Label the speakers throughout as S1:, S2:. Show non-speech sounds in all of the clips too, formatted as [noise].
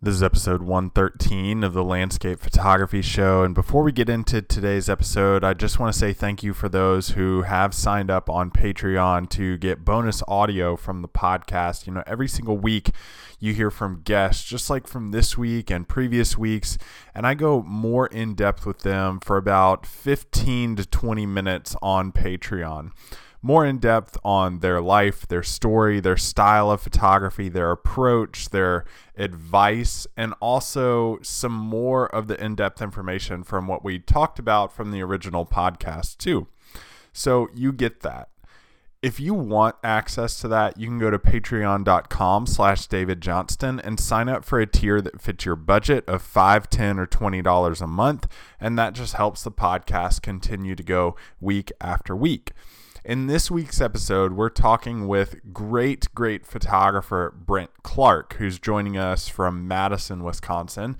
S1: This is episode 113 of the Landscape Photography Show. And before we get into today's episode, I just want to say thank you for those who have signed up on Patreon to get bonus audio from the podcast. You know, every single week you hear from guests, just like from this week and previous weeks. And I go more in depth with them for about 15 to 20 minutes on Patreon more in depth on their life, their story, their style of photography, their approach, their advice, and also some more of the in depth information from what we talked about from the original podcast, too. So you get that. If you want access to that, you can go to patreon.com slash David Johnston and sign up for a tier that fits your budget of five, ten, or $20 a month. And that just helps the podcast continue to go week after week. In this week's episode, we're talking with great, great photographer Brent Clark, who's joining us from Madison, Wisconsin.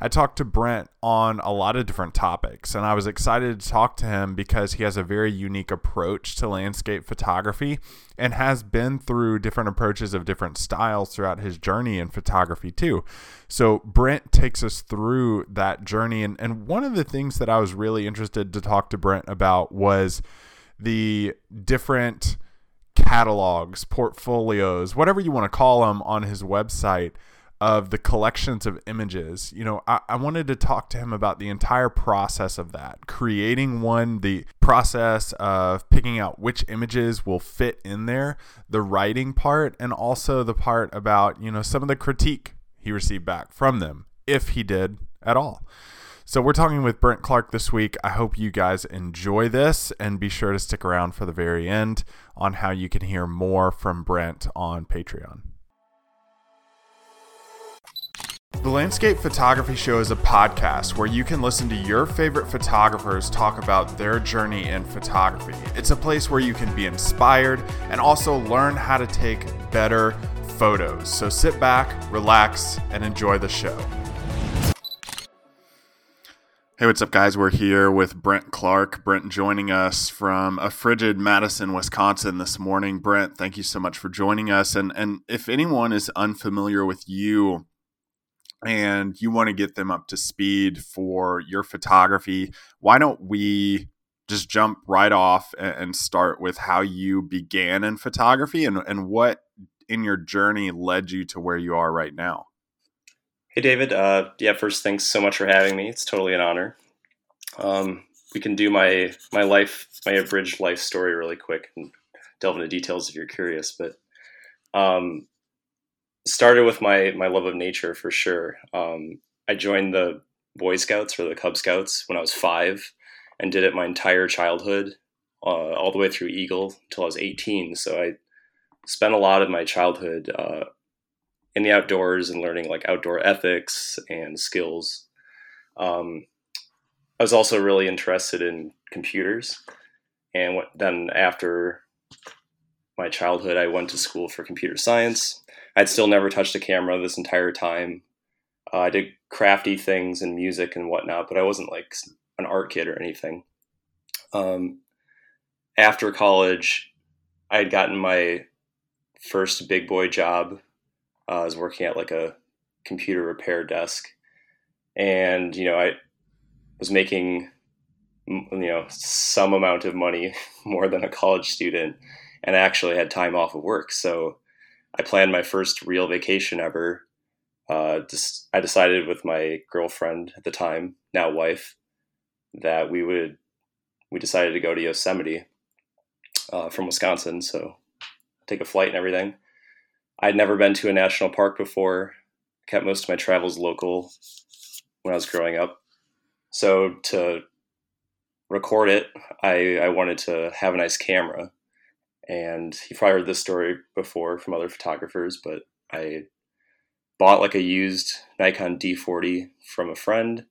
S1: I talked to Brent on a lot of different topics, and I was excited to talk to him because he has a very unique approach to landscape photography and has been through different approaches of different styles throughout his journey in photography, too. So, Brent takes us through that journey. And, and one of the things that I was really interested to talk to Brent about was the different catalogs, portfolios, whatever you want to call them on his website of the collections of images. You know, I, I, wanted to talk to him about the entire process of that, creating one, the process of picking out which images will fit in there, the writing part, and also the part about, you know, some of the critique he received back from them, if he did at all. So we're talking with Brent Clark this week. I hope you guys enjoy this and be sure to stick around for the very end on how you can hear more from Brent on Patreon. The Landscape Photography Show is a podcast where you can listen to your favorite photographers talk about their journey in photography. It's a place where you can be inspired and also learn how to take better photos. So sit back, relax, and enjoy the show. Hey, what's up, guys? We're here with Brent Clark. Brent joining us from a frigid Madison, Wisconsin this morning. Brent, thank you so much for joining us. And and if anyone is unfamiliar with you and you want to get them up to speed for your photography, why don't we just jump right off and start with how you began in photography and, and what in your journey led you to where you are right now?
S2: Hey, David. Uh, yeah, first, thanks so much for having me. It's totally an honor. Um, we can do my my life, my abridged life story really quick and delve into details if you're curious. But um, started with my my love of nature for sure. Um, I joined the Boy Scouts or the Cub Scouts when I was five, and did it my entire childhood, uh, all the way through Eagle until I was 18. So I spent a lot of my childhood uh, in the outdoors and learning like outdoor ethics and skills. Um, I was also really interested in computers, and what, then after my childhood, I went to school for computer science. I'd still never touched a camera this entire time. Uh, I did crafty things and music and whatnot, but I wasn't like an art kid or anything. Um, after college, I had gotten my first big boy job uh, I was working at like a computer repair desk, and you know I was making you know some amount of money [laughs] more than a college student, and I actually had time off of work. So I planned my first real vacation ever. Uh, just, I decided with my girlfriend at the time, now wife, that we would we decided to go to Yosemite uh, from Wisconsin. So take a flight and everything. I'd never been to a national park before. I Kept most of my travels local when I was growing up. So to record it, I, I wanted to have a nice camera. And you've probably heard this story before from other photographers, but I bought like a used Nikon D40 from a friend.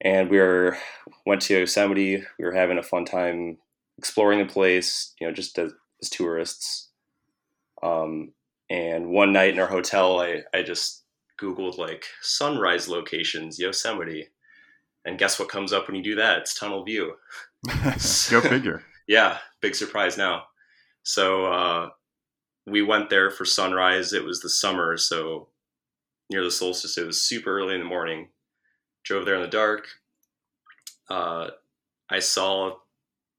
S2: And we were went to Yosemite. We were having a fun time exploring the place, you know, just as, as tourists. Um, and one night in our hotel, I, I just Googled like sunrise locations, Yosemite. And guess what comes up when you do that? It's tunnel view. [laughs]
S1: Go figure. [laughs]
S2: yeah, big surprise now. So uh, we went there for sunrise. It was the summer, so near the solstice. It was super early in the morning. Drove there in the dark. Uh, I saw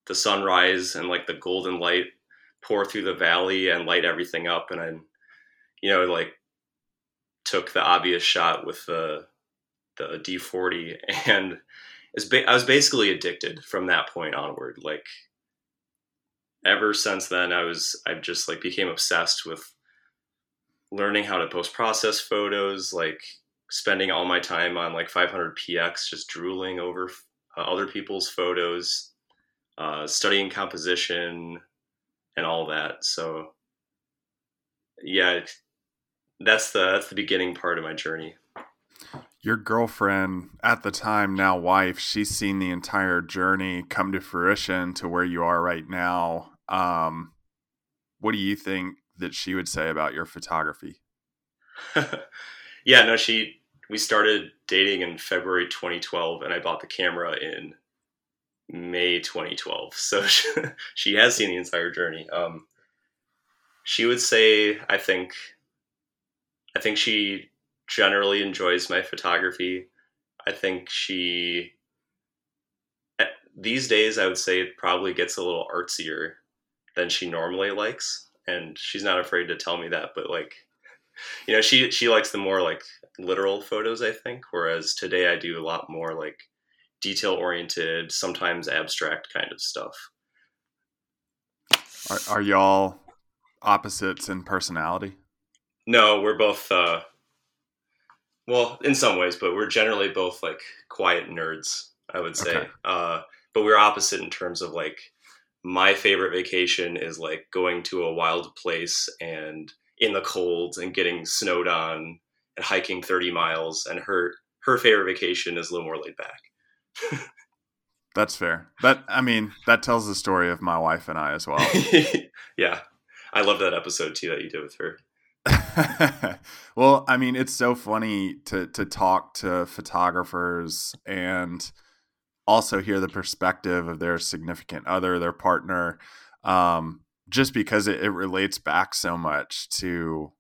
S2: the sunrise and like the golden light pour through the valley and light everything up, and I, you know, like took the obvious shot with the the D40, [laughs] and I was basically addicted from that point onward. Like ever since then, I was I just like became obsessed with learning how to post process photos, like spending all my time on like 500px, just drooling over uh, other people's photos, uh, studying composition, and all that. So, yeah, that's the that's the beginning part of my journey.
S1: Your girlfriend at the time, now wife, she's seen the entire journey come to fruition to where you are right now. Um, what do you think that she would say about your photography? [laughs]
S2: yeah, no, she we started dating in February 2012 and I bought the camera in May 2012. [laughs] So she, she has seen the entire journey. Um, she would say I think I think she generally enjoys my photography. I think she eh, these days I would say it probably gets a little artsier than she normally likes and she's not afraid to tell me that but like you know she she likes the more like literal photos i think whereas today i do a lot more like detail oriented sometimes abstract kind of stuff
S1: are, are y'all opposites in personality
S2: no we're both uh well in some ways but we're generally both like quiet nerds i would say. Okay. uh but we're opposite in terms of like my favorite vacation is like going to a wild place and in the cold and getting snowed on and hiking 30 miles and her her favorite vacation is a little more laid back. [laughs]
S1: That's fair. That i mean that tells the story of my wife and i as well. [laughs]
S2: Yeah. I love that episode too that you did with her [laughs]
S1: well i mean it's so funny to to talk to photographers and also hear the perspective of their significant other, their partner, um, just because it, it, relates back so much to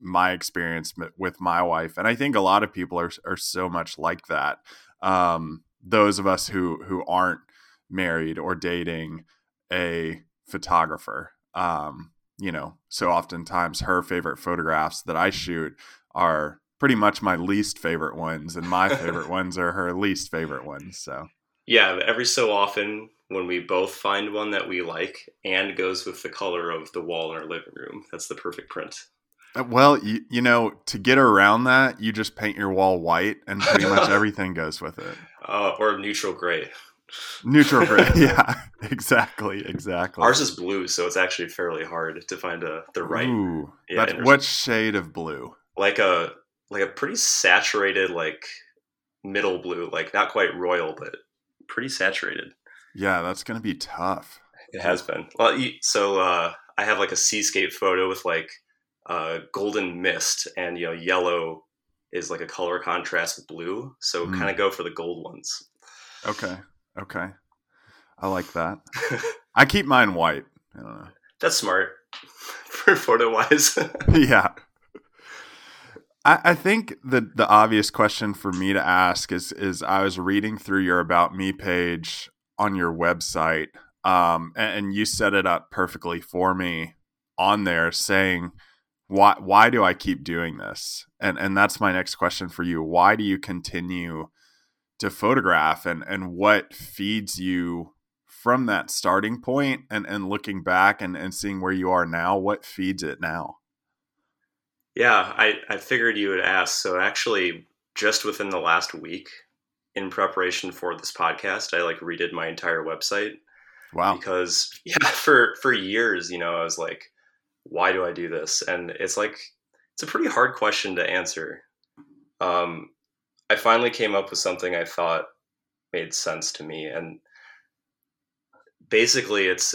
S1: my experience with my wife. And I think a lot of people are, are so much like that. Um, those of us who, who aren't married or dating a photographer, um, you know, so oftentimes her favorite photographs that I shoot are pretty much my least favorite ones and my favorite [laughs] ones are her least favorite ones. So
S2: yeah, every so often when we both find one that we like and goes with the color of the wall in our living room, that's the perfect print.
S1: Uh, well, you, you know, to get around that, you just paint your wall white and pretty much [laughs] everything goes with it.
S2: Uh, or neutral gray.
S1: Neutral [laughs] gray, yeah, exactly, exactly.
S2: Ours is blue, so it's actually fairly hard to find a the right.
S1: Ooh, yeah, what shade of blue?
S2: Like a like a pretty saturated, like middle blue, like not quite royal, but pretty saturated.
S1: Yeah, that's going to be tough.
S2: It has been. Well, so uh, I have like a seascape photo with like uh, golden mist, and you know, yellow is like a color contrast with blue. So mm. kind of go for the gold ones.
S1: Okay. Okay. I like that. I keep mine white. I don't know.
S2: That's smart [laughs] for photo wise. [laughs]
S1: yeah. I, I think the the obvious question for me to ask is is I was reading through your about me page on your website, um, and, and you set it up perfectly for me on there, saying why why do I keep doing this? And and that's my next question for you. Why do you continue to photograph and and what feeds you from that starting point and and looking back and and seeing where you are now, what feeds it now?
S2: Yeah, I, I figured you would ask. So actually, just within the last week, in preparation for this podcast, I like redid my entire website.
S1: Wow.
S2: Because [laughs] yeah, for for years, you know, I was like, why do I do this? And it's like it's a pretty hard question to answer. Um, I finally came up with something I thought made sense to me, and basically, it's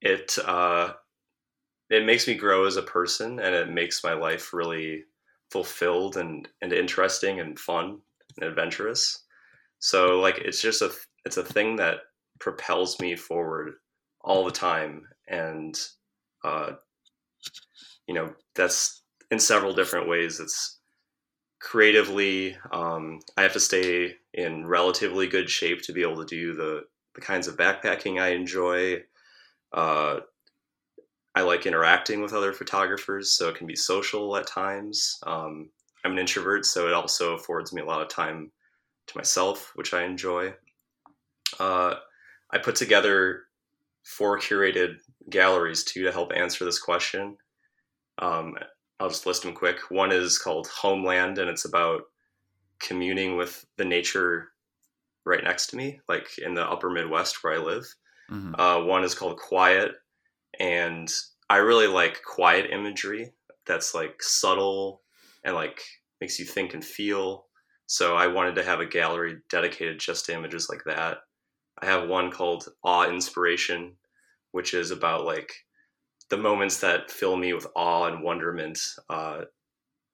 S2: it uh, it makes me grow as a person and it makes my life really fulfilled and, and interesting and fun and adventurous. So like it's just a it's a thing that propels me forward all the time and uh, you know that's in several different ways it's creatively, um, I have to stay in relatively good shape to be able to do the the kinds of backpacking I enjoy. Uh, I like interacting with other photographers, so it can be social at times. Um, I'm an introvert, so it also affords me a lot of time to myself, which I enjoy. Uh, I put together four curated galleries too to help answer this question. Um, I'll just list them quick. One is called Homeland, and it's about communing with the nature right next to me, like in the upper Midwest where I live. Mm-hmm. Uh, one is called Quiet, and I really like quiet imagery that's like subtle and like makes you think and feel. So I wanted to have a gallery dedicated just to images like that. I have one called Awe Inspiration, which is about like the moments that fill me with awe and wonderment. Uh,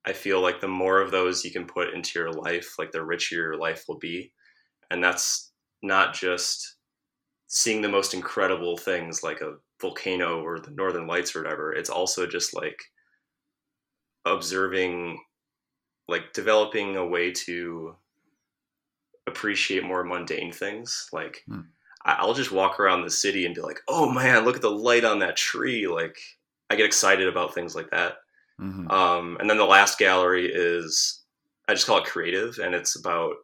S2: I feel like the more of those you can put into your life, like the richer your life will be. And that's not just seeing the most incredible things like a volcano or the northern lights or whatever. It's also just like observing, like developing a way to appreciate more mundane things. Like, hmm. I'll just walk around the city and be like, "Oh man, look at the light on that tree!" Like I get excited about things like that. Mm-hmm. Um, and then the last gallery is I just call it creative, and it's about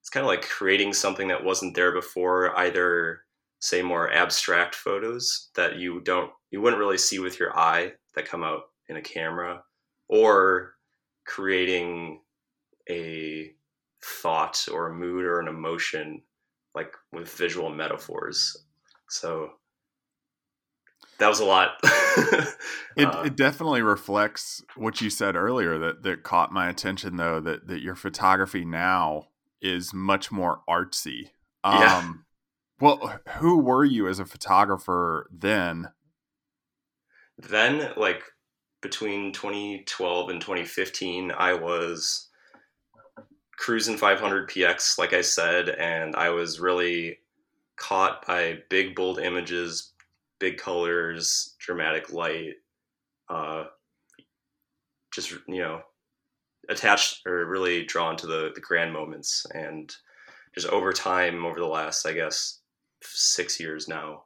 S2: it's kind of like creating something that wasn't there before. Either say more abstract photos that you don't you wouldn't really see with your eye that come out in a camera, or creating a thought or a mood or an emotion like with visual metaphors. So that was a lot. [laughs]
S1: it, uh, it definitely reflects what you said earlier that that caught my attention though that that your photography now is much more artsy. Um, yeah. Well, who were you as a photographer then?
S2: Then, like between 2012 and 2015, I was cruising 500 px like i said and i was really caught by big bold images big colors dramatic light uh, just you know attached or really drawn to the the grand moments. And just over time over the last i guess six years now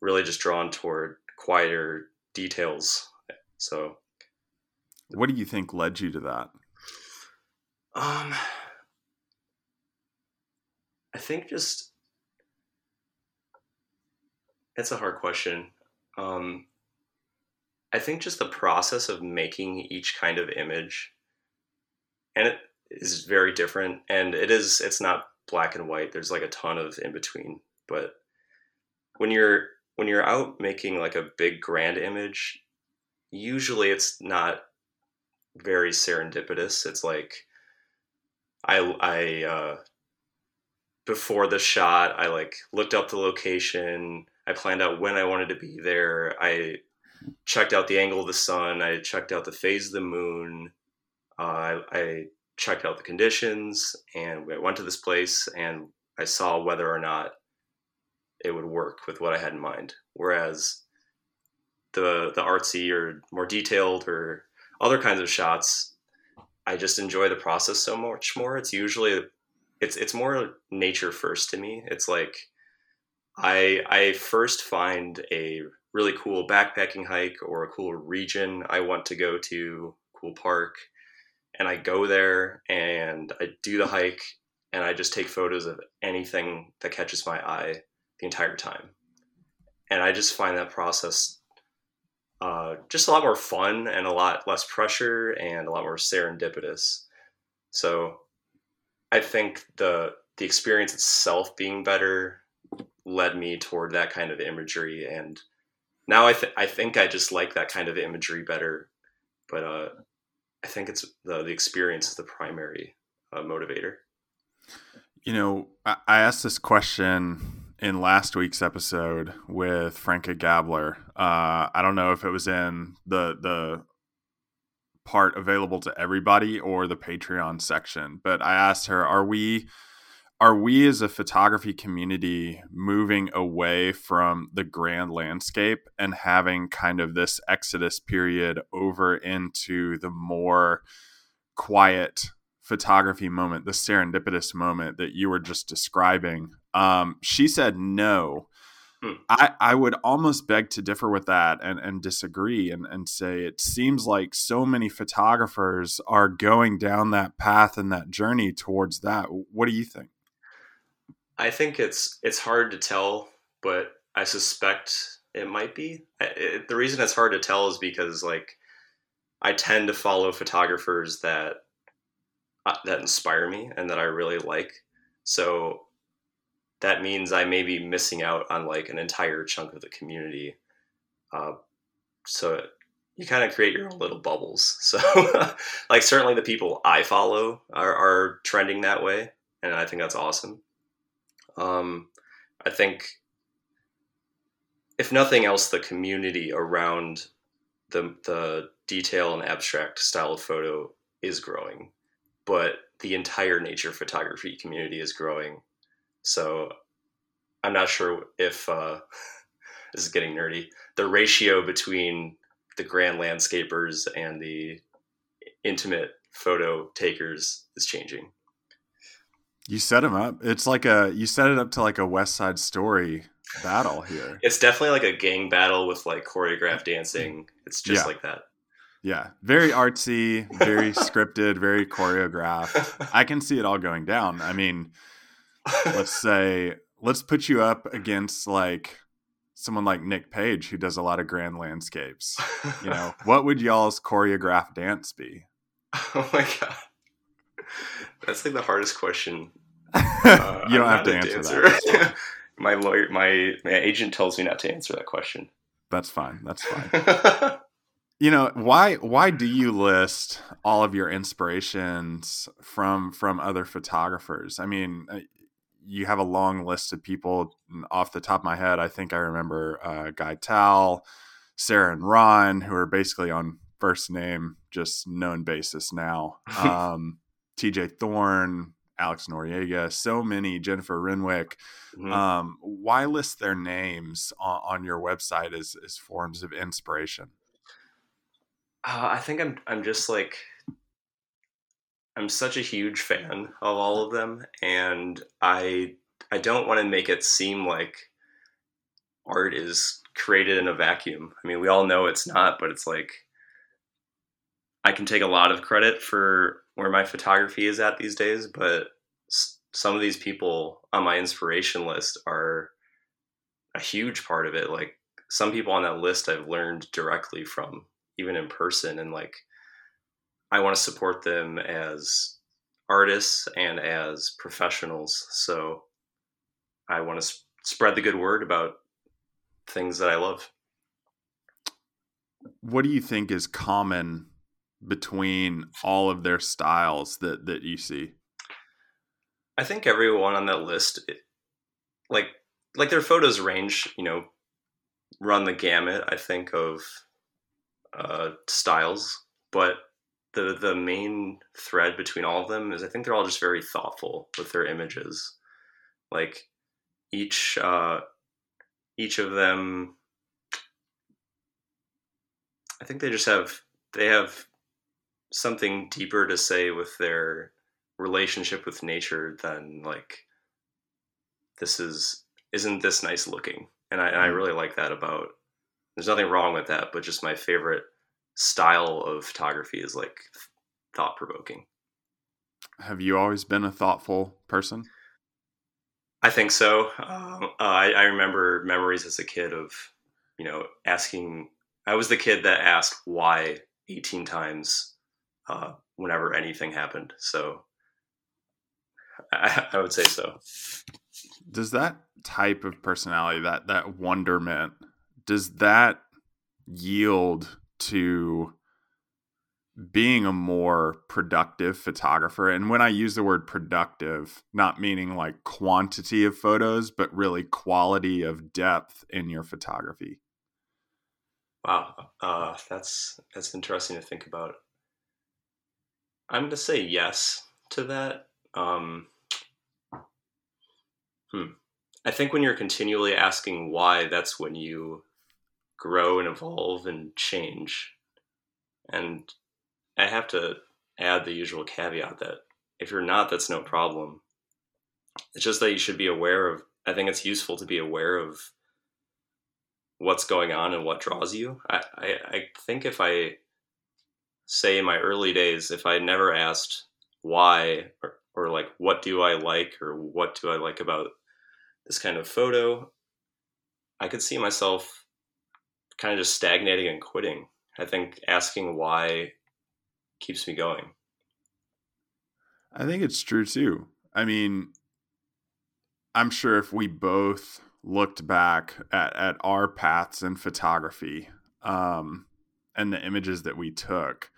S2: really just drawn toward quieter details. So
S1: what do you think led you to that?
S2: Um I think just it's a hard question. Um, I think just the process of making each kind of image, and it is very different, and it is it's not black and white. There's like a ton of in between, but when you're when you're out making like a big grand image, usually it's not very serendipitous. It's like I I uh, before the shot, I like looked up the location. I planned out when I wanted to be there. I checked out the angle of the sun. I checked out the phase of the moon. Uh, I, I, checked out the conditions, and I went to this place, and I saw whether or not it would work with what I had in mind. Whereas the the artsy or more detailed or other kinds of shots, I just enjoy the process so much more. It's usually it's it's more nature first to me. It's like I I first find a really cool backpacking hike or a cool region I want to go to, cool park, and I go there and I do the hike and I just take photos of anything that catches my eye the entire time. And I just find that process uh, just a lot more fun and a lot less pressure and a lot more serendipitous. So I think the the experience itself being better led me toward that kind of imagery and now I, th- I think I just like that kind of imagery better but uh, I think it's the, the experience is the primary uh, motivator.
S1: You know I, asked this question in last week's episode with Franka Gabler. Uh, I don't know if it was in the the part available to everybody or the Patreon section. But I asked her, are we are we as a photography community moving away from the grand landscape and having kind of this exodus period over into the more quiet photography moment, the serendipitous moment that you were just describing. Um, she said no. Hmm. I, I would almost beg to differ with that and, and disagree and, and say it seems like so many photographers are going down that path and that journey towards that. What do you think?
S2: I think it's it's hard to tell, but I suspect it might be. It, the reason it's hard to tell is because like I tend to follow photographers that uh, that inspire me and that I really like. So that means I may be missing out on like an entire chunk of the community. Uh, so you kind of create your own little bubbles. [laughs] So like certainly the people I follow are, are trending that way, and I think that's awesome. Um, I think if nothing else, the community around the the detail and abstract style of photo is growing, but the entire nature photography community is growing. So I'm not sure if uh, [laughs] this is getting nerdy. The ratio between the grand landscapers and the intimate photo takers is changing.
S1: You set them up. It's like a you set it up to like a West Side Story battle here.
S2: It's definitely like a gang battle with like choreographed dancing. It's just yeah. like that.
S1: Yeah, very artsy, very scripted, very choreographed. [laughs] I can see it all going down. I mean, let's say let's put you up against like someone like Nick Page who does a lot of grand landscapes. You know, [laughs] what would y'all's choreographed dance be?
S2: Oh my god. That's like the hardest question.
S1: Uh, [laughs] you don't I'm have to answer dancer. that. [laughs]
S2: my lawyer, my, my agent tells me not to answer that question.
S1: That's fine. That's fine. you know why why do you list all of your inspirations from from other photographers i mean uh, you have a long list of people off the top of my head i think i remember uh, guy tal sarah and ron who are basically on first name just known basis now. [laughs] Um, tj Thorne alex noriega so many jennifer renwick. Mm-hmm. um, why list their names on, on your website as, as forms of inspiration?
S2: Uh, I think I'm I'm just like I'm such a huge fan of all of them, and I I don't want to make it seem like art is created in a vacuum. I mean, we all know it's not, but it's like I can take a lot of credit for where my photography is at these days, but some of these people on my inspiration list are a huge part of it. Like some people on that list I've learned directly from even in person and like i want to support them as artists and as professionals so i want to sp- spread the good word about things that i love.
S1: What do you think is common between all of their styles that that you see?
S2: I think everyone on that list like like their photos range you know run the gamut i think of uh, styles, but the the main thread between all of them is I think they're all just very thoughtful with their images. Like each uh, each of them, I think they just have they have something deeper to say with their relationship with nature than like this is isn't this nice looking and I, and I mm. really like that about there's nothing wrong with that, but just my favorite style of photography is like thought provoking.
S1: Have you always been a thoughtful person?
S2: I think so. Um, uh, I, I, remember memories as a kid of, you know, asking. I was the kid that asked why 18 times uh, whenever anything happened. So I, I would say so.
S1: Does that type of personality, that that wonderment, does that yield to being a more productive photographer. And when I use the word productive, not meaning like quantity of photos, but really quality of depth in your photography.
S2: Wow, uh, that's that's interesting to think about. I'm going to say yes to that. Um, hmm. I think when you're continually asking why, that's when you grow and evolve and change. And I have to add the usual caveat that if you're not, that's no problem. It's just that you should be aware of. I think it's useful to be aware of what's going on and what draws you. I, I, I think if I say in my early days, if I never asked why or, or like what do I like or what do I like about this kind of photo, I could see myself kind of just stagnating and quitting. I think asking why keeps me going.
S1: I think it's true too. I mean, I'm sure if we both looked back at, at our paths in photography um, and the images that we took,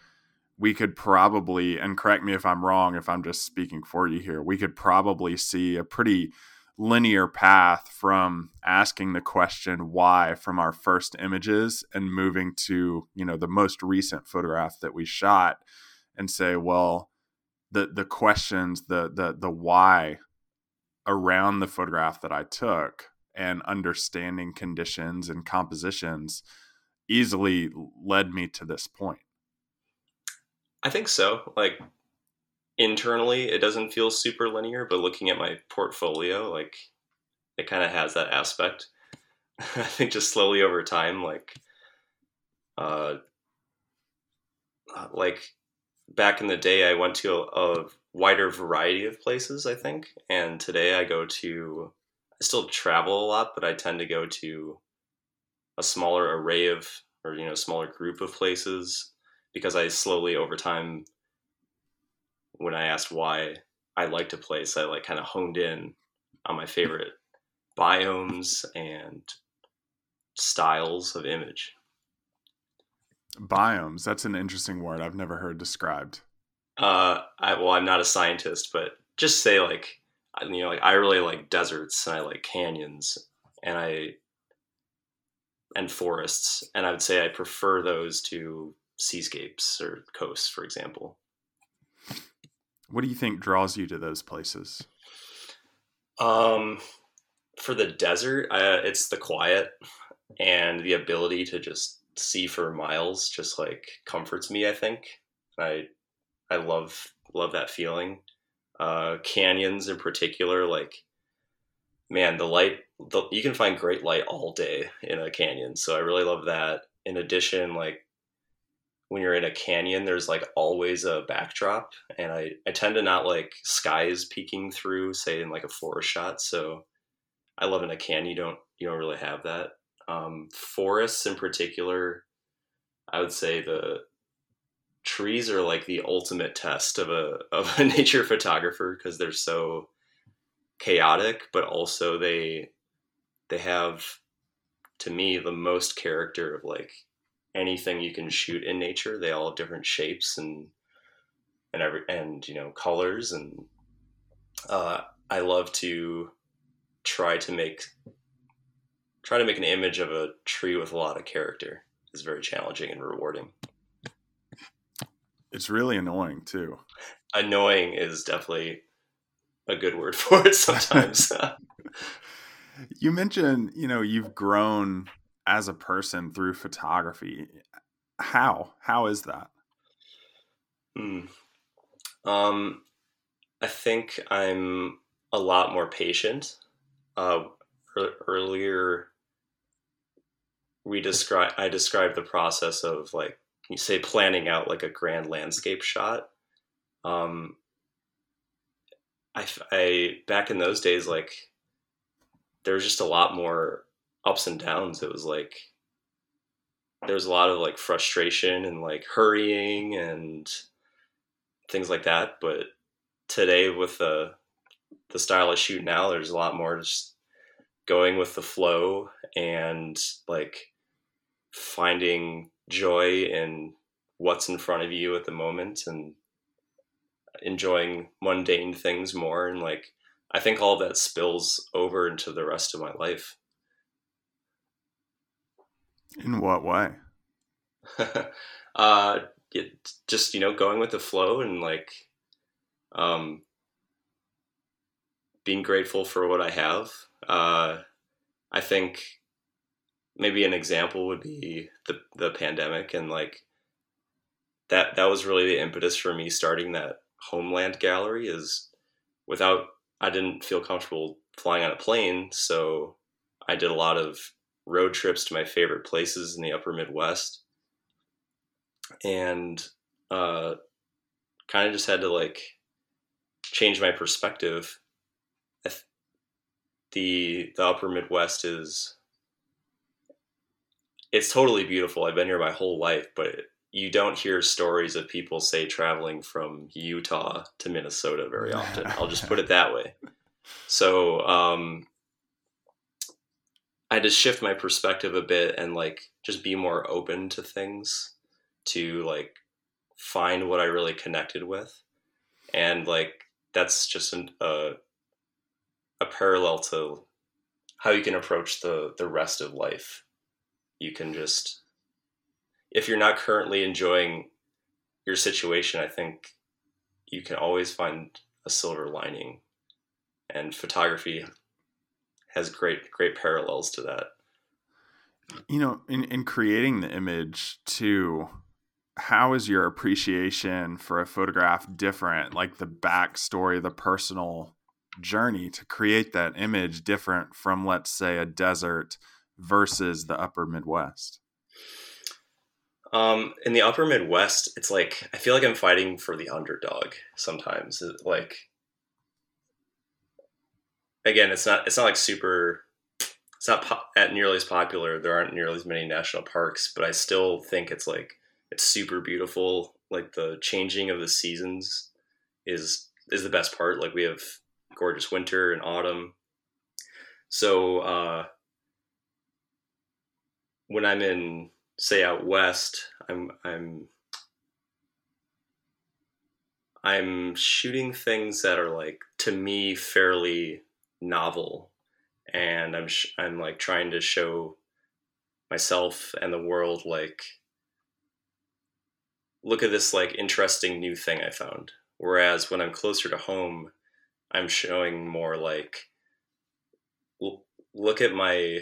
S1: we could probably, and correct me if I'm wrong, if I'm just speaking for you here, we could probably see a pretty linear path from asking the question why from our first images and moving to you know the most recent photograph that we shot and say well the the questions the the the why around the photograph that I took and understanding conditions and compositions easily led me to this point.
S2: I think so. Like internally, it doesn't feel super linear, but looking at my portfolio, like it kind of has that aspect. [laughs] I think just slowly over time, like, uh, uh, like back in the day, I went to a, a wider variety of places, I think, and today I go to. I still travel a lot, but I tend to go to a smaller array of, or you know, smaller group of places because I slowly over time, when I asked why I liked a place, I like kind of honed in on my favorite biomes and styles of image.
S1: Biomes, that's an interesting word I've never heard described.
S2: Uh, I, well, I'm not a scientist, but just say like, you know, like I really like deserts and I like canyons and I and forests, and I would say I prefer those to seascapes or coasts, for example.
S1: What do you think draws you to those places?
S2: Um, for the desert, uh, it's the quiet and the ability to just see for miles. Just like comforts me. I think I I love love that feeling. Uh, canyons in particular, like man, the light. The, you can find great light all day in a canyon, so I really love that. In addition, like when you're in a canyon, there's like always a backdrop, and I, I tend to not like skies peeking through, say in like a forest shot. So I love in a canyon you don't you don't really have that. Um, forests in particular, I would say the trees are like the ultimate test of a [laughs] of a nature photographer because they're so chaotic, but also they they have to me the most character of like anything you can shoot in nature. They all have different shapes and and every and you know colors and uh, I love to try to make try to make an image of a tree with a lot of character is very challenging and rewarding.
S1: It's really annoying too.
S2: Annoying is definitely a good word [laughs] for it sometimes. [laughs]
S1: you mentioned, you know, you've grown as a person through photography. How? How is that?
S2: Hmm. Um, I think I'm a lot more patient. Uh, earlier, we describe I described the process of like you say planning out like a grand landscape shot. Um, I, I back in those days like there was just a lot more ups and downs. It was like there was a lot of like frustration and like hurrying and things like that. But today with the the style I shoot now, there's a lot more just going with the flow and like finding joy in what's in front of you at the moment and enjoying mundane things more and like I think all that spills over into the rest of my life.
S1: In what way? [laughs]
S2: uh, it, just you know, going with the flow and like, um, being grateful for what I have. Uh, I think maybe an example would be the the pandemic and like that that was really the impetus for me starting that Homeland Gallery is without I didn't feel comfortable flying on a plane, so I did a lot of road trips to my favorite places in the upper Midwest. And uh, kind of just had to like change my perspective. The the upper Midwest is it's totally beautiful. I've been here my whole life, but you don't hear stories of people say traveling from Utah to Minnesota very often. I'll just put it that way. So um, I just shift my perspective a bit and like just be more open to things to like find what I really connected with, and like that's just an, a a parallel to how you can approach the the rest of life. You can just if you're not currently enjoying your situation, I think you can always find a silver lining, and photography has great great parallels to that.
S1: You know, in in creating the image too, how is your appreciation for a photograph different? Like the backstory, the personal journey to create that image different from, let's say, a desert versus the upper Midwest?
S2: Um, in the upper Midwest, it's like I feel like I'm fighting for the underdog sometimes. Like again, it's not it's not like super. It's not po- at nearly as popular. There aren't nearly as many national parks, but I still think it's like it's super beautiful. Like the changing of the seasons is is the best part. Like we have gorgeous winter and autumn. So uh, when I'm in say out west, I'm I'm I'm shooting things that are like to me fairly novel, and I'm sh- I'm like trying to show myself and the world like look at this like interesting new thing I found. Whereas when I'm closer to home, I'm showing more like look at my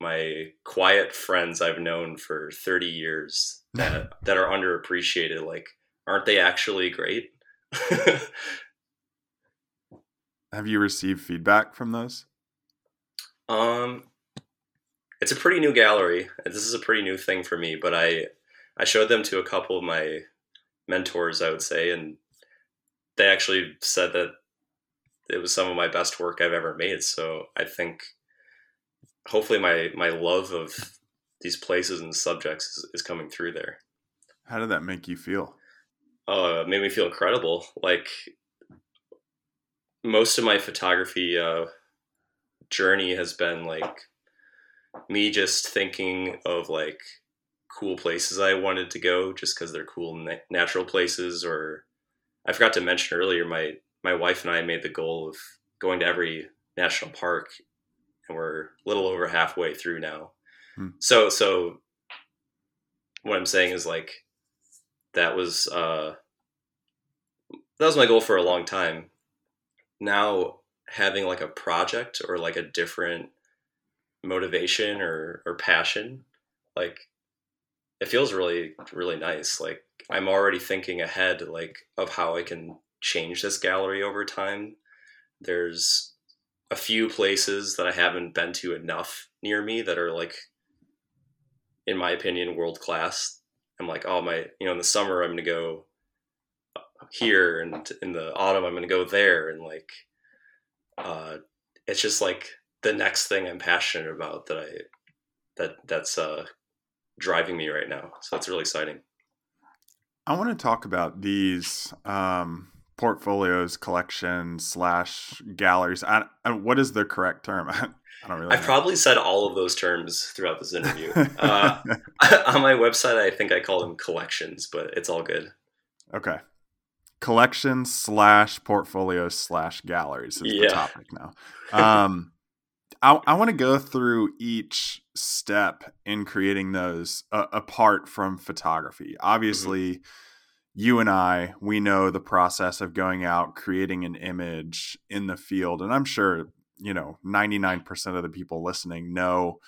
S2: my quiet friends I've known for 30 years [laughs] that that are underappreciated. Like, aren't they actually great? [laughs]
S1: Have you received feedback from those?
S2: Um, it's a pretty new gallery. This is a pretty new thing for me, but I I showed them to a couple of my mentors, I would say, and they actually said that it was some of my best work I've ever made. So I think hopefully my my love of these places and subjects is, is coming through there.
S1: How did that make you feel?
S2: Uh, it made me feel incredible. Like most of my photography uh, journey has been like me just thinking of like cool places I wanted to go just because they're cool na- natural places. Or I forgot to mention earlier, my my wife and I made the goal of going to every national park and we're a little over halfway through now. Hmm. So so what I'm saying is like that was uh that was my goal for a long time. Now having like a project or like a different motivation or or passion, like it feels really really nice. Like I'm already thinking ahead like of how I can change this gallery over time. There's a few places that I haven't been to enough near me that are like, in my opinion, world class. I'm like, oh my, you know, in the summer I'm gonna go here, and in the autumn I'm gonna go there, and like, uh, it's just like the next thing I'm passionate about that I that that's uh, driving me right now. So it's really exciting.
S1: I want to talk about these um, portfolios, collections slash galleries. I, I, what is the correct term? [laughs] I
S2: don't really. I've probably said all of those terms throughout this interview. [laughs] uh, [laughs] on my website, I think I call them collections, but it's all good.
S1: Okay. Collections slash portfolio slash galleries is yeah. the topic now. Um, I, I want to go through each step in creating those uh, apart from photography. Obviously. Mm-hmm you and I, we know the process of going out, creating an image in the field. And I'm sure, you know, 99% of the people listening know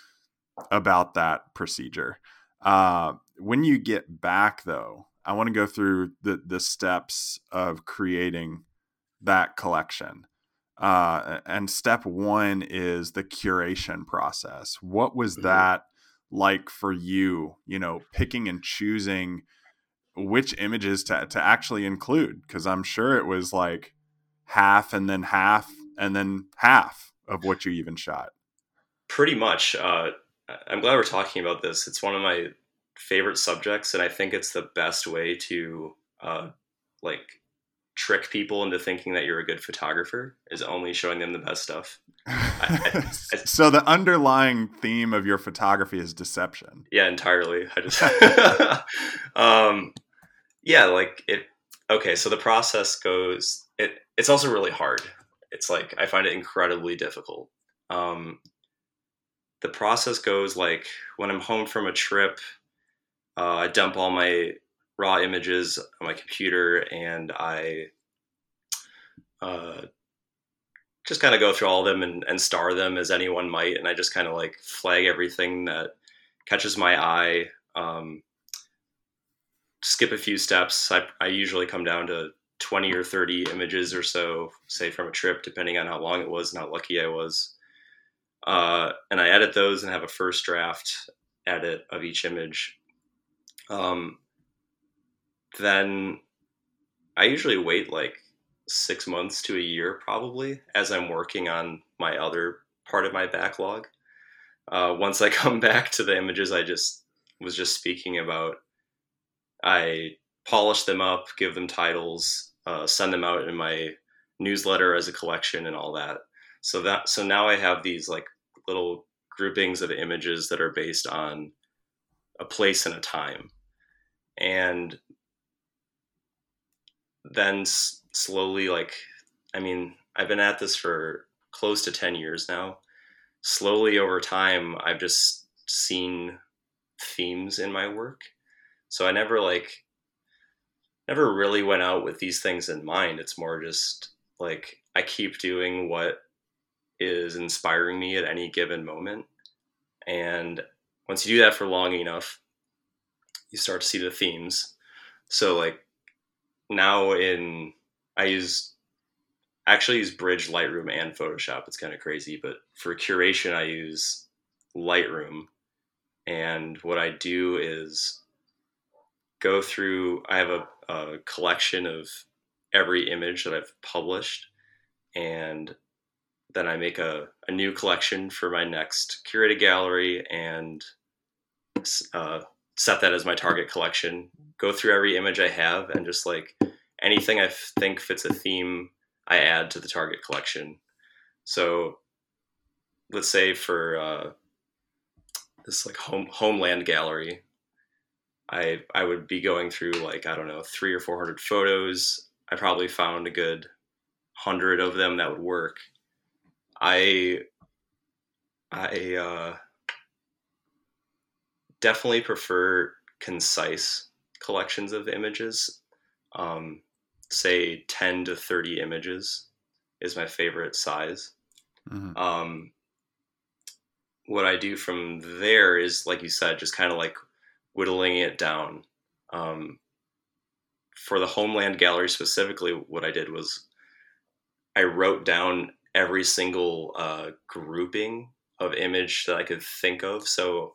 S1: about that procedure. Uh, when you get back, though, I want to go through the the steps of creating that collection. Uh, and step one is the curation process. What was mm-hmm. that like for you? You know, picking and choosing which images to to actually include because I'm sure it was like half and then half and then half of what you even shot.
S2: Pretty much. Uh, I'm glad we're talking about this. It's one of my favorite subjects, and I think it's the best way to uh, like trick people into thinking that you're a good photographer is only showing them the best stuff. I,
S1: I, I, [laughs] so the underlying theme of your photography is deception.
S2: Yeah, entirely. I just, [laughs] [laughs] um, yeah, like it. Okay, so the process goes. It it's also really hard. It's like I find it incredibly difficult. Um, the process goes like when I'm home from a trip, uh, I dump all my raw images on my computer and I uh, just kind of go through all of them and, and star them as anyone might. And I just kind of like flag everything that catches my eye. Um, skip a few steps. I, I usually come down to 20 or 30 images or so, say from a trip, depending on how long it was and how lucky I was. Uh, and I edit those and have a first draft edit of each image. Um, then I usually wait like six months to a year probably as I'm working on my other part of my backlog. Uh, once I [laughs] come back to the images I just was just speaking about, I polish them up, give them titles, uh, send them out in my newsletter as a collection and all that. So that so now I have these like little groupings of images that are based on a place and a time. And then s- slowly, like, I mean, I've been at this for close to 10 years now. Slowly over time, I've just seen themes in my work. So I never like, never really went out with these things in mind. It's more just like I keep doing what is inspiring me at any given moment. And once you do that for long enough, you start to see the themes. So like now in I use actually use Bridge Lightroom and Photoshop. It's kind of crazy, but for curation I use Lightroom. And what I do is go through I have a, a collection of every image that I've published and then I make a, a new collection for my next curated gallery and uh, set that as my target collection. Go through every image I have and just like anything I think fits a theme, I add to the target collection. So let's say for uh, this like home homeland gallery, I I would be going through like I don't know three or four hundred photos. I probably found a good hundred of them that would work I I uh, definitely prefer concise collections of images. Um, say ten to thirty images is my favorite size. Mm-hmm. Um, what I do from there is, like you said, just kind of like whittling it down. Um, for the Homeland Gallery specifically, what I did was I wrote down every single uh, grouping of image that I could think of. So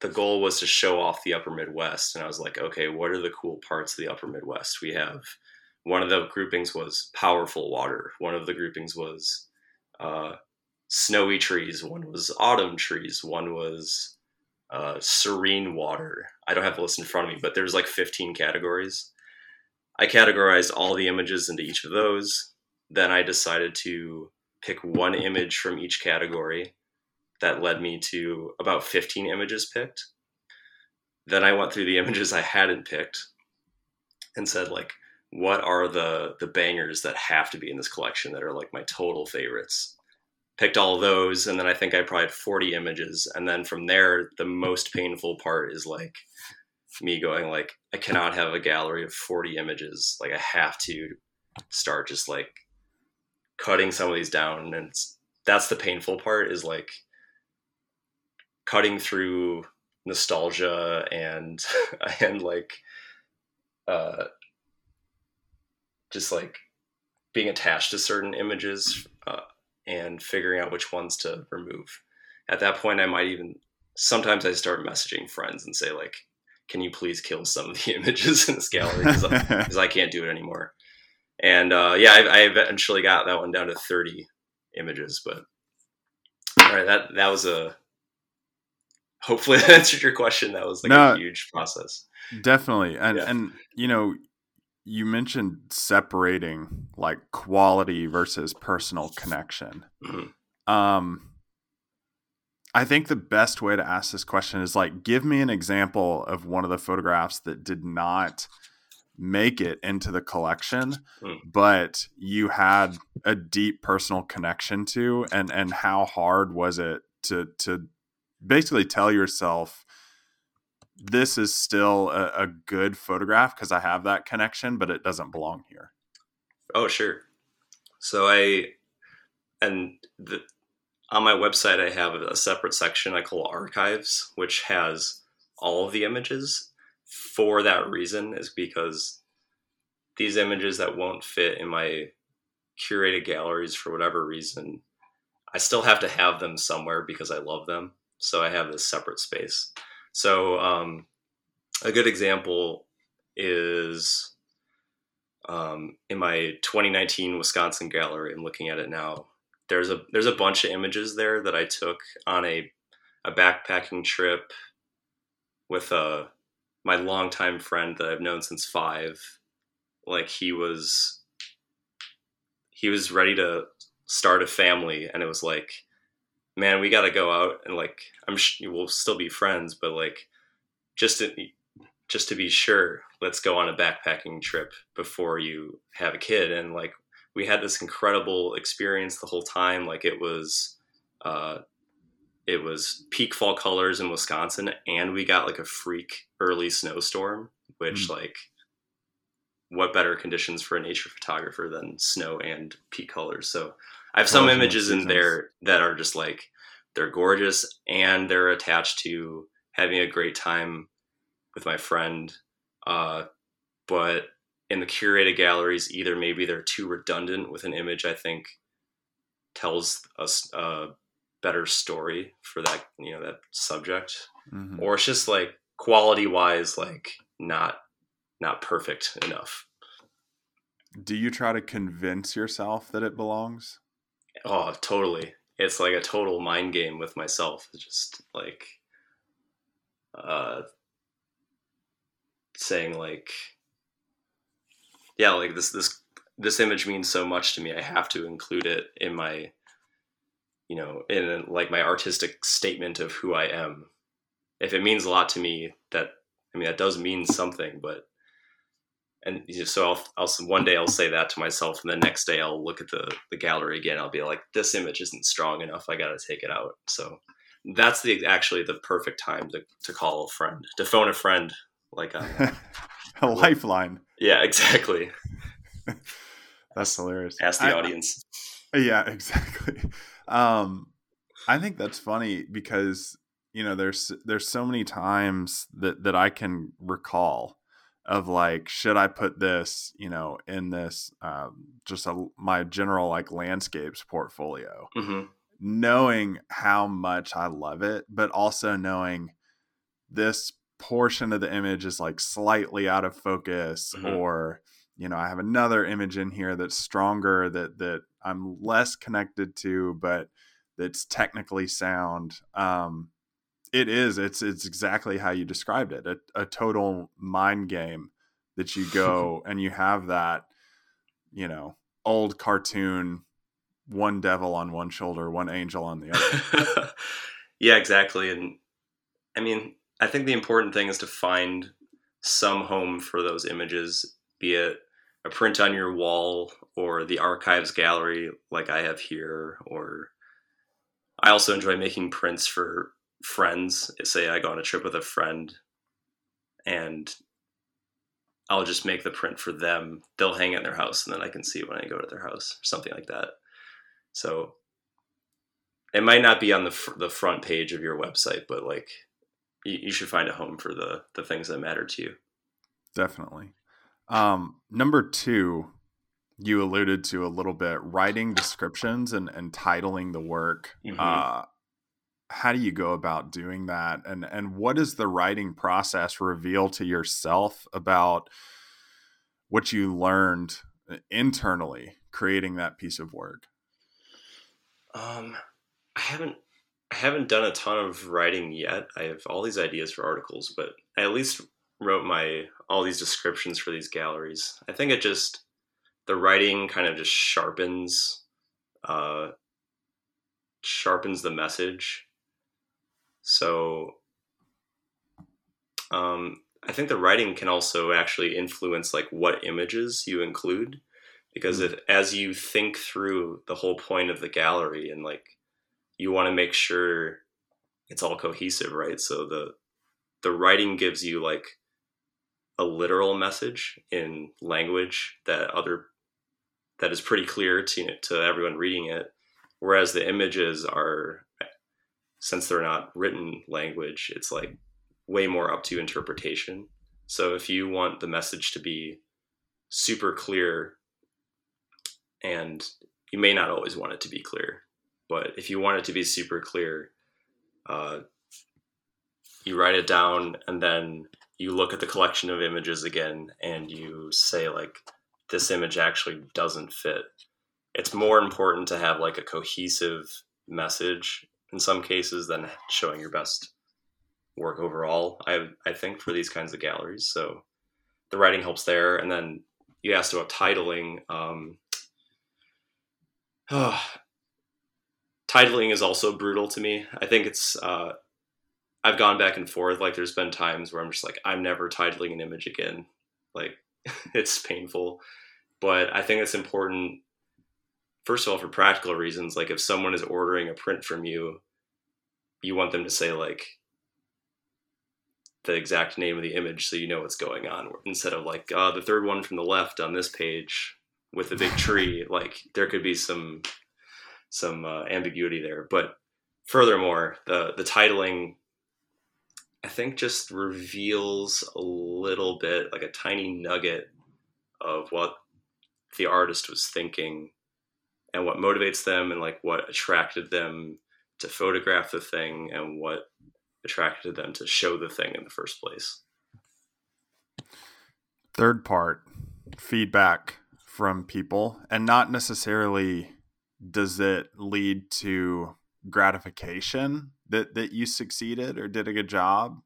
S2: the goal was to show off the upper Midwest. And I was like, okay, what are the cool parts of the upper Midwest? We have one of the groupings was powerful water, one of the groupings was uh, snowy trees, one was autumn trees, one was uh, serene water. I don't have the list in front of me, but there's like 15 categories. I categorized all the images into each of those then I decided to pick one image from each category that led me to about 15 images picked. Then I went through the [laughs] images I hadn't picked and said like what are the the bangers that have to be in this collection that are like my total favorites. Picked all those and then I think I probably had 40 images and then from there the most painful part is like me going like I cannot have a gallery of 40 images. Like I have to start just like cutting some of these down and that's the painful part is like cutting through nostalgia and [laughs] and like uh just like being attached to certain images uh, and figuring out which ones to remove. At that point i might even sometimes i start messaging friends and say like can you please kill some of the [laughs] images in this gallery? Because I, [laughs] I, can't do it anymore. And uh, yeah I, I eventually got that one down to 30 images but all right that that was a hopefully [laughs] that answered your question. That was like no, a huge process.
S1: Definitely. And yeah. and you know, you mentioned separating like quality versus personal connection. Mm-hmm. Um I think the best way to ask this question is like give me an example of one of the photographs that did not make it into the collection mm. but you had a deep personal connection to and and how hard was it to to basically tell yourself this is still a, a good photograph because I have that connection, but it doesn't belong here.
S2: Oh, sure. So I, and the, on my website, I have a separate section I call archives, which has all of the images. For that reason, is because these images that won't fit in my curated galleries for whatever reason, I still have to have them somewhere because I love them so I have this separate space. So um, a good example is um, in my 2019 Wisconsin gallery. I'm looking at it now. There's a there's a bunch of images there that I took on a a backpacking trip with a uh, my longtime friend that I've known since five. Like he was he was ready to start a family, and it was like man, we got to go out and like I'm sh- we'll still be friends, but like just to just to be sure, let's go on a backpacking trip before you have a kid. And like we had this incredible experience the whole time. Like it was uh, it was peak fall colors in Wisconsin, and we got like a freak early snowstorm, which mm. like what better conditions for a nature photographer than snow and peak colors? So I have some images in there that are just like they're gorgeous and they're attached to having a great time with my friend. Uh, but in the curated galleries, either maybe they're too redundant with an image. I think tells us a better story for that you know that subject, mm-hmm. or it's just like quality wise, like not not perfect enough.
S1: Do you try to convince yourself that it belongs?
S2: Oh, totally. It's like a total mind game with myself. It's just like uh saying like yeah, like this this this image means so much to me. I have to include it in my you know, in like my artistic statement of who I am. If it means a lot to me, that I mean that does mean something, but and so I'll, I'll one day I'll say that to myself, and the next day I'll look at the the gallery again. I'll be like, this image isn't strong enough. I got to take it out. So that's the actually the perfect time to to call a friend, to phone a friend, like [laughs] a,
S1: a lifeline.
S2: Yeah, exactly. [laughs]
S1: that's hilarious.
S2: Ask the I, audience.
S1: Yeah, [laughs] exactly. Um, I think that's funny because you know there's there's so many times that that I can recall of like should i put this you know in this um, just a, my general like landscapes portfolio mm-hmm. knowing how much i love it but also knowing this portion of the image is like slightly out of focus mm-hmm. or you know i have another image in here that's stronger that that i'm less connected to but that's technically sound um it is. It's it's exactly how you described it. A, a total mind game that you [laughs] go and you have that, you know, old cartoon, one devil on one shoulder, one angel on the other. [laughs]
S2: yeah, exactly. And I mean, I think the important thing is to find some home for those images, be it a print on your wall or the archives gallery like I have here, or I also enjoy making prints for friends. Say I go on a trip with a friend and I'll just make the print for them. They'll hang it in their house and then I can see when I go to their house or something like that. So it might not be on the fr- the front page of your website, but like you, you should find a home for the the things that matter to you.
S1: Definitely. Um, number two, you alluded to a little bit writing descriptions and, and titling the work. Mm-hmm. Uh, how do you go about doing that? And and what does the writing process reveal to yourself about what you learned uh, internally creating that piece of work?
S2: Um i haven't i haven't done a ton of writing yet. I have all these ideas for articles but i at least wrote my all these descriptions for these galleries. I think it just the writing kind of just sharpens uh sharpens the message so um, I think the writing can also actually influence like what images you include because mm-hmm. if as you think through the whole point of the gallery and like you want to make sure it's all cohesive right so the the writing gives you like a literal message in language that other that is pretty clear to to everyone reading it whereas the images are since they're not written language, it's like way more up to interpretation. So if you want the message to be super clear, and you may not always want it to be clear, but if you want it to be super clear, uh, you write it down and then you look at the collection of images again and you say like this image actually doesn't fit it's more important to have like a cohesive message in some cases than showing your best work overall. I I think for these kinds of galleries, so the writing helps there. And then you asked about titling. Um, oh, [sighs] titling is also brutal to me. I think it's. Uh, I've gone back and forth. Like there's been times where I'm just like, I'm never titling an image again. Like [laughs] it's painful, but I think it's important first of all for practical reasons like if someone is ordering a print from you you want them to say like the exact name of the image so you know what's going on instead of like uh, the third one from the left on this page with the big [laughs] tree like there could be some some uh, ambiguity there. But furthermore the the titling i think just reveals a little bit like a tiny nugget of what the artist was thinking and what motivates them and like what attracted them to photograph the thing and what attracted them to show the thing in the first place.
S1: Third part feedback from people, and not necessarily does it lead to gratification that, that you succeeded or did a good job,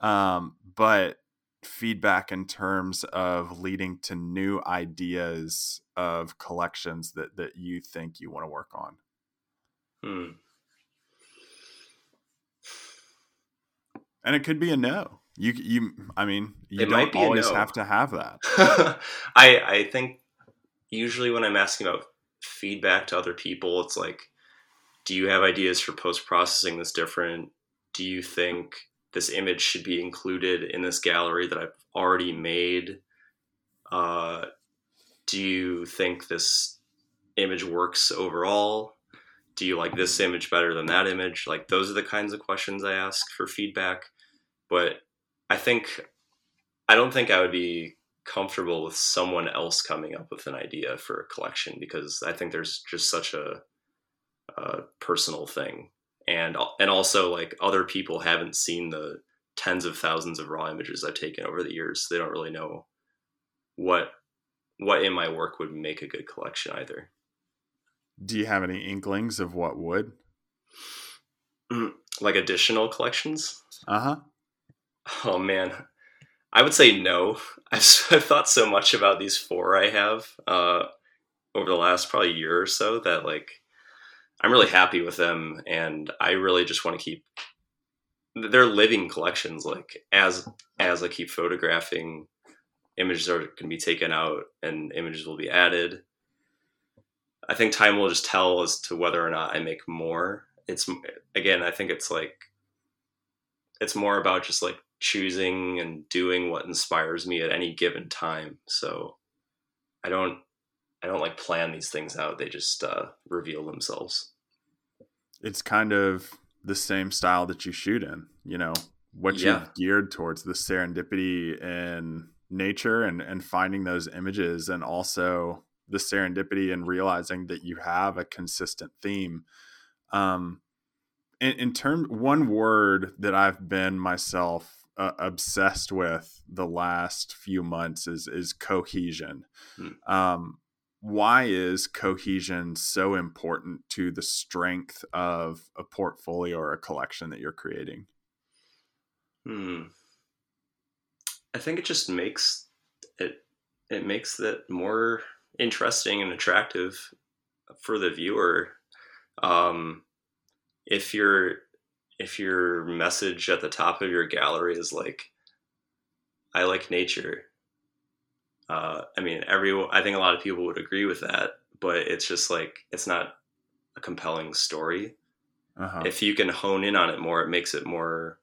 S1: um, but feedback in terms of leading to new ideas of collections that that you think you want to work on. Hmm. And it could be a no. You you I mean, you it don't always no. have to have that. [laughs]
S2: I I think usually when I'm asking about feedback to other people, it's like do you have ideas for post processing this different? Do you think this image should be included in this gallery that I've already made? Uh, do you think this image works overall? Do you like this image better than that image? Like those are the kinds of questions I ask for feedback. But I think I don't think I would be comfortable with someone else coming up with an idea for a collection because I think there's just such a, a personal thing, and and also like other people haven't seen the tens of thousands of raw images I've taken over the years. They don't really know what what in my work would make a good collection either.
S1: Do you have any inklings of what would?
S2: Like additional collections?
S1: Uh huh.
S2: Oh man, I would say no. [laughs] I've, [laughs] I've thought so much about these four I have uh, over the last probably year or so that like I'm really happy with them, and I really just want to keep. They're living collections. Like as as I keep photographing images are going to be taken out and images will be added. I think time will just tell as to whether or not I make more. It's again, I think it's like it's more about just like choosing and doing what inspires me at any given time. So I don't I don't like plan these things out. They just uh, reveal themselves.
S1: It's kind of the same style that you shoot in, you know, what yeah. you've geared towards the serendipity in nature and and finding those images and also the serendipity and realizing that you have a consistent theme um in, in terms one word that i've been myself uh, obsessed with the last few months is is cohesion hmm. um why is cohesion so important to the strength of a portfolio or a collection that you're creating
S2: hmm I think it just makes it it makes it more interesting and attractive for the viewer. Um, if your if your message at the top of your gallery is like, "I like nature," uh, I mean, every I think a lot of people would agree with that, but it's just like it's not a compelling story. Uh-huh. If you can hone in on it more, it makes it more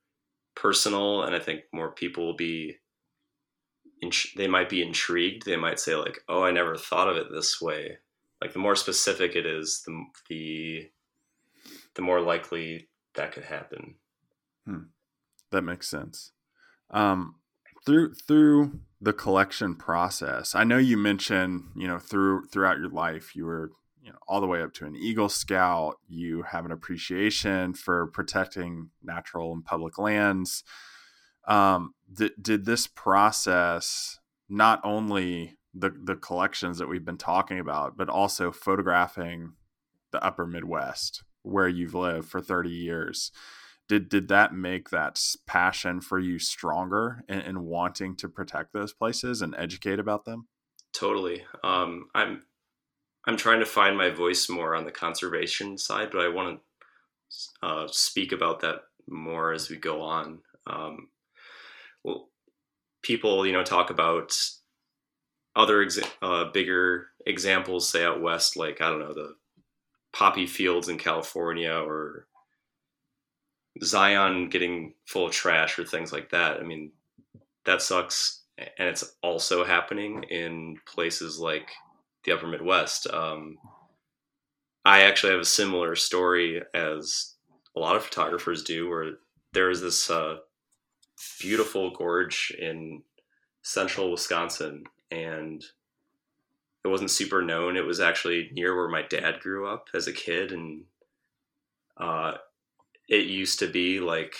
S2: personal, and I think more people will be they might be intrigued. They might say like, "Oh, I never thought of it this way." Like the more specific it is, the the the more likely that could happen.
S1: Hmm. That makes sense. Um, through through the collection process, I know you mentioned you know through throughout your life you were you know all the way up to an Eagle Scout. You have an appreciation for protecting natural and public lands um, did, did this process not only the the collections that we've been talking about, but also photographing the Upper Midwest where you've lived for 30 years. Did did that make that passion for you stronger in, in wanting to protect those places and educate about them?
S2: Totally. Um, I'm I'm trying to find my voice more on the conservation side, but I want to uh, speak about that more as we go on. Um, well, people, you know, talk about other exa- uh, bigger examples, say out west, like I don't know the poppy fields in California or Zion getting full of trash or things like that. I mean, that sucks, and it's also happening in places like the Upper Midwest. Um, I actually have a similar story as a lot of photographers do, where there is this uh, beautiful gorge in central Wisconsin, and it wasn't super known. It was actually near where my dad grew up as a kid, and uh, it used to be like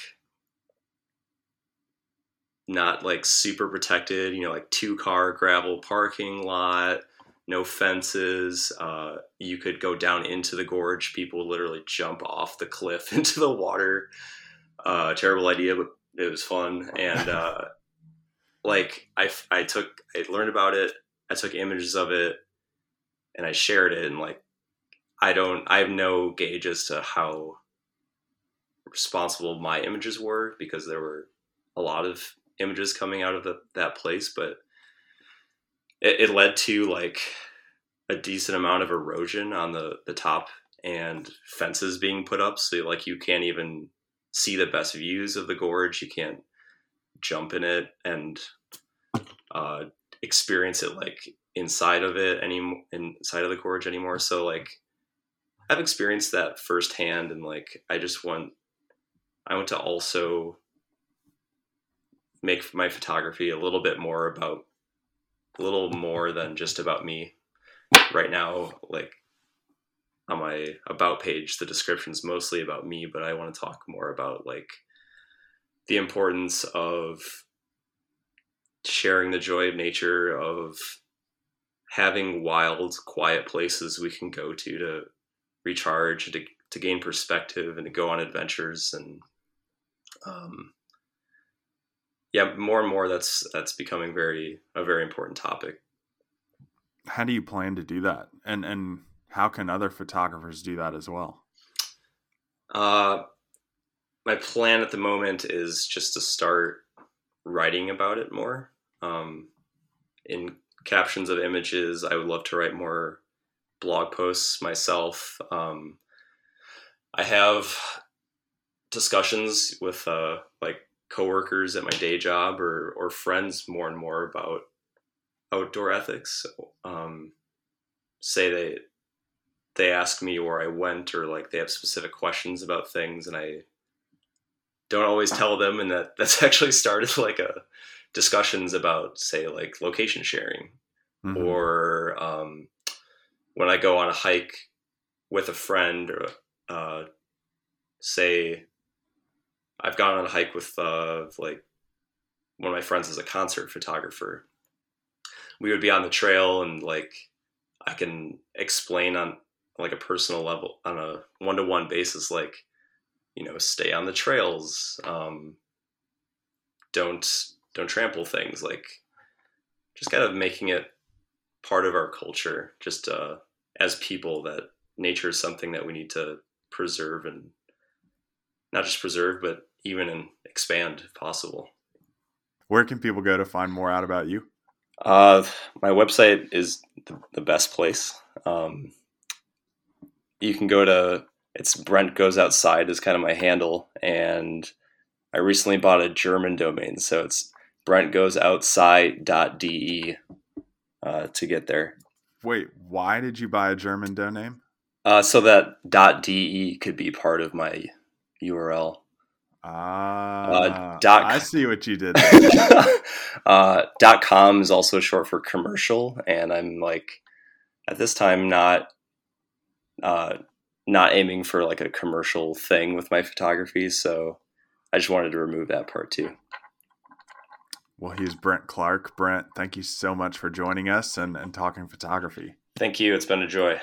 S2: not like super protected, you know, like two car gravel parking lot, no fences. Uh, you could go down into the gorge. People literally jump off the cliff [laughs] into the water. Uh, terrible idea, but it was fun and uh, like I, I took i learned about it i took images of it and i shared it and like i don't i have no gauge as to how responsible my images were because there were a lot of images coming out of the, that place but it, it led to like a decent amount of erosion on the the top and fences being put up so like you can't even see the best views of the gorge. You can't jump in it and uh, experience it like inside of it any inside of the gorge anymore. So like I've experienced that firsthand, and like I just want I want to also make my photography a little bit more about a little more than just about me right now like on my about page. The description is mostly about me but i want to talk more about like the importance of sharing the joy of nature of having wild quiet places we can go to to recharge to, to gain perspective and to go on adventures and um, yeah more and more that's that's becoming very a very important topic
S1: how do you plan to do that and and how can other photographers do that as well?
S2: Uh, my plan at the moment is just to start writing about it more. Um, in captions of images, I would love to write more blog posts myself. Um, I have discussions with uh, like coworkers at my day job or or friends more and more about outdoor ethics. Um, say they they ask me where I went or like they have specific questions about things and I don't always tell them, and that that's [laughs] actually started like a discussions about say like location sharing mm-hmm. or um, when I go on a hike with a friend or uh, say I've gone on a hike with uh, like one of my friends is a concert photographer. We would be on the trail and like I can explain on like a personal level on a one to one basis, like you know, stay on the trails, um, don't don't trample things, like just kind of making it part of our culture, just uh, as people that nature is something that we need to preserve and not just preserve, but even and expand if possible.
S1: Where can people go to find more out about you?
S2: Uh, my website is the, the best place. Um, you can go to it's Brent goes outside is kind of my handle, and I recently bought a German domain, so it's Brent goes outside.de uh, to get there.
S1: Wait, why did you buy a German domain?
S2: Uh, so that .de could be part of my URL.
S1: Ah, uh, dot, I see what you did. [laughs]
S2: uh, dot com is also short for commercial, and I'm like, at this time, not uh, not aiming for like a commercial thing with my photography. So I just wanted to remove that part too.
S1: Well, he's Brent Clark. Brent, thank you so much for joining us and, and talking photography.
S2: Thank you. It's been a joy.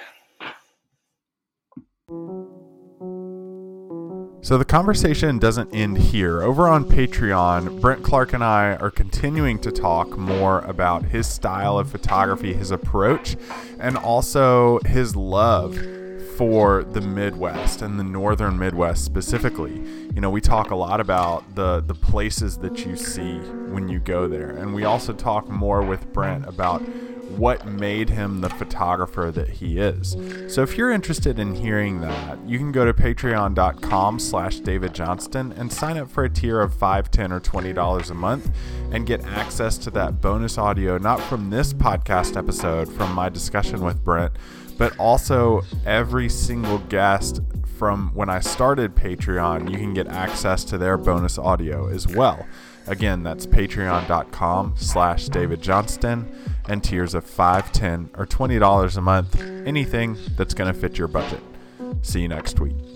S1: So the conversation doesn't end here. Over on Patreon, Brent Clark and I are continuing to talk more about his style of photography, his approach, and also his love for the Midwest and the northern Midwest specifically. You know, we talk a lot about the the places that you see when you go there. And we also talk more with Brent about what made him the photographer that he is. So if you're interested in hearing that, you can go to patreon.com slash David Johnston and sign up for a tier of 5 10 or $20 a month and get access to that bonus audio, not from this podcast episode, from my discussion with Brent, but also every single guest from when I started Patreon, you can get access to their bonus audio as well. Again, that's patreon.com slash David Johnston and tiers of $5, 10 or $20 a month. Anything that's going to fit your budget. See you next week.